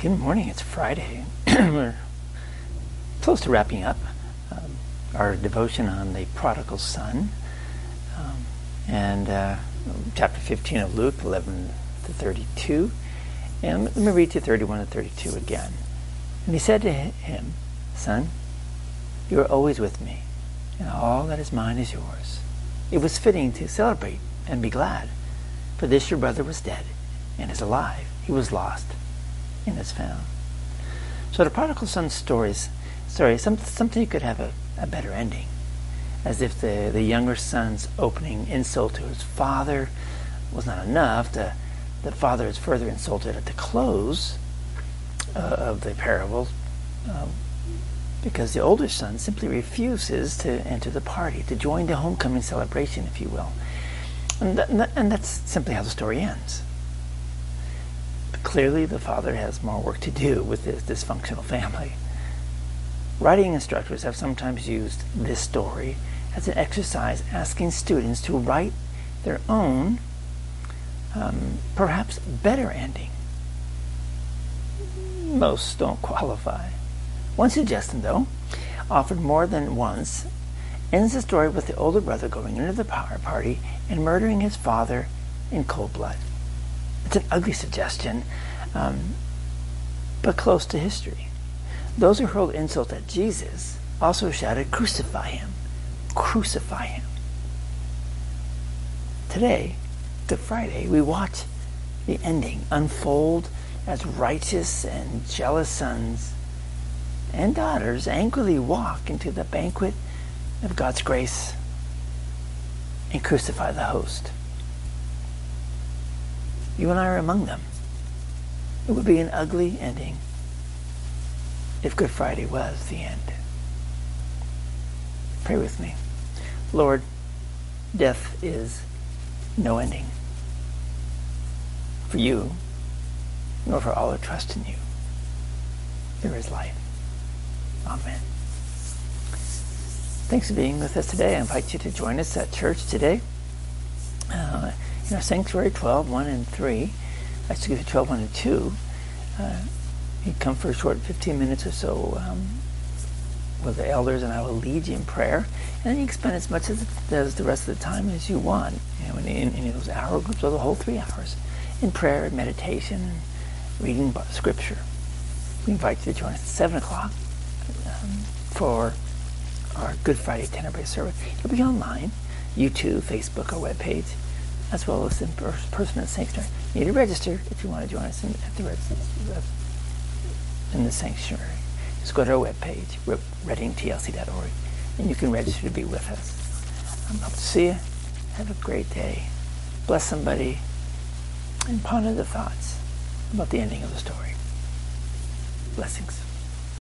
Good morning. It's Friday. We're close to wrapping up um, our devotion on the prodigal son. Um, and uh, chapter 15 of Luke, 11 to 32. And let me read to 31 to 32 again. And he said to him, Son, you are always with me, and all that is mine is yours. It was fitting to celebrate and be glad, for this your brother was dead and is alive. He was lost is found. So the prodigal son stories, story, some, something could have a, a better ending, as if the, the younger son's opening insult to his father was not enough. The, the father is further insulted at the close uh, of the parable uh, because the older son simply refuses to enter the party, to join the homecoming celebration, if you will. And, th- and that's simply how the story ends. Clearly, the father has more work to do with his dysfunctional family. Writing instructors have sometimes used this story as an exercise asking students to write their own, um, perhaps better ending. Most don't qualify. One suggestion, though, offered more than once, ends the story with the older brother going into the power party and murdering his father in cold blood. It's an ugly suggestion, um, but close to history. Those who hurled insult at Jesus also shouted, Crucify him! Crucify him! Today, Good Friday, we watch the ending unfold as righteous and jealous sons and daughters angrily walk into the banquet of God's grace and crucify the host. You and I are among them. It would be an ugly ending if Good Friday was the end. Pray with me. Lord, death is no ending for you, nor for all who trust in you. There is life. Amen. Thanks for being with us today. I invite you to join us at church today uh, in our Sanctuary 12, 1 and 3. Excuse me, 12, 1 and 2. Uh, you come for a short 15 minutes or so um, with the elders, and I will lead you in prayer. And then you can spend as much as, as the rest of the time as you want, you know, in, any of those hour groups or the whole three hours in prayer and meditation and reading scripture. We invite you to join us at 7 o'clock um, for our Good Friday Tenebrae service. It'll be online, YouTube, Facebook, our webpage, as well as the person at Sanctuary. You need to register if you want to join us in, at the uh, in the sanctuary. Just go to our webpage, readingtlc.org, and you can register to be with us. I'm hope to see you. Have a great day. Bless somebody and ponder the thoughts about the ending of the story. Blessings.